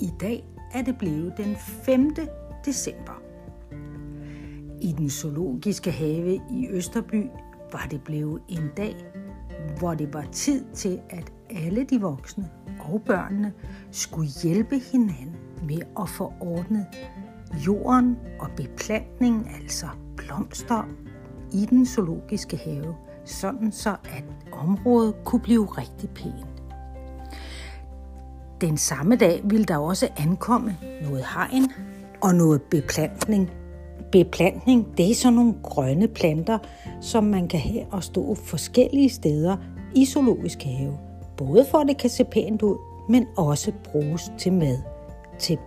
I dag er det blevet den 5. december. I den zoologiske have i Østerby var det blevet en dag, hvor det var tid til, at alle de voksne og børnene skulle hjælpe hinanden med at få ordnet jorden og beplantningen, altså blomster, i den zoologiske have, sådan så at området kunne blive rigtig pænt. Den samme dag ville der også ankomme noget hegn og noget beplantning. Beplantning, det er sådan nogle grønne planter, som man kan have og stå forskellige steder i zoologisk have. Både for at det kan se pænt ud, men også bruges til mad til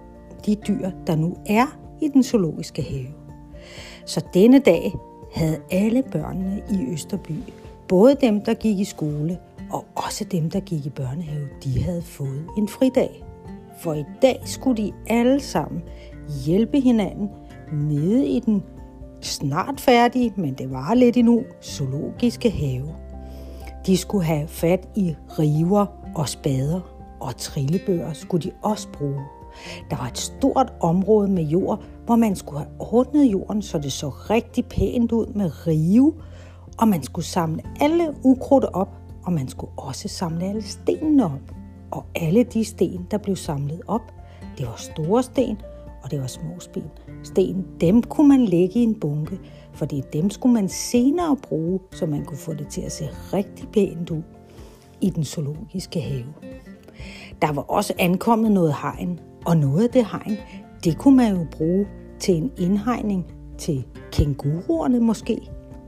de dyr, der nu er i den zoologiske have. Så denne dag havde alle børnene i Østerby, både dem, der gik i skole, og også dem, der gik i børnehave, de havde fået en fridag. For i dag skulle de alle sammen hjælpe hinanden nede i den snart færdige, men det var lidt endnu, zoologiske have. De skulle have fat i river og spader, og trillebøger skulle de også bruge. Der var et stort område med jord, hvor man skulle have ordnet jorden, så det så rigtig pænt ud med rive, og man skulle samle alle ukrudt op, og man skulle også samle alle stenene op. Og alle de sten, der blev samlet op, det var store sten, og det var små sten. sten. Dem kunne man lægge i en bunke, fordi dem skulle man senere bruge, så man kunne få det til at se rigtig pænt ud i den zoologiske have. Der var også ankommet noget hegn, og noget af det hegn, det kunne man jo bruge til en indhegning til kænguruerne måske,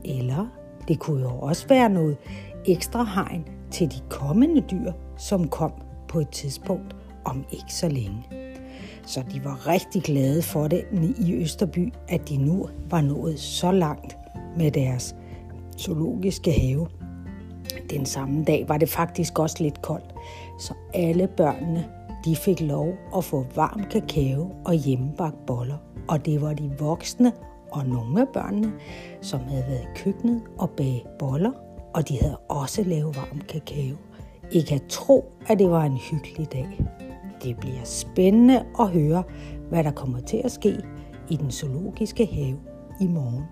eller det kunne jo også være noget ekstra hegn til de kommende dyr, som kom på et tidspunkt om ikke så længe. Så de var rigtig glade for det i Østerby, at de nu var nået så langt med deres zoologiske have. Den samme dag var det faktisk også lidt koldt, så alle børnene de fik lov at få varm kakao og hjemmebagt boller. Og det var de voksne og nogle af børnene, som havde været i køkkenet og bage boller, og de havde også lavet varm kakao. I kan tro, at det var en hyggelig dag. Det bliver spændende at høre, hvad der kommer til at ske i den zoologiske have i morgen.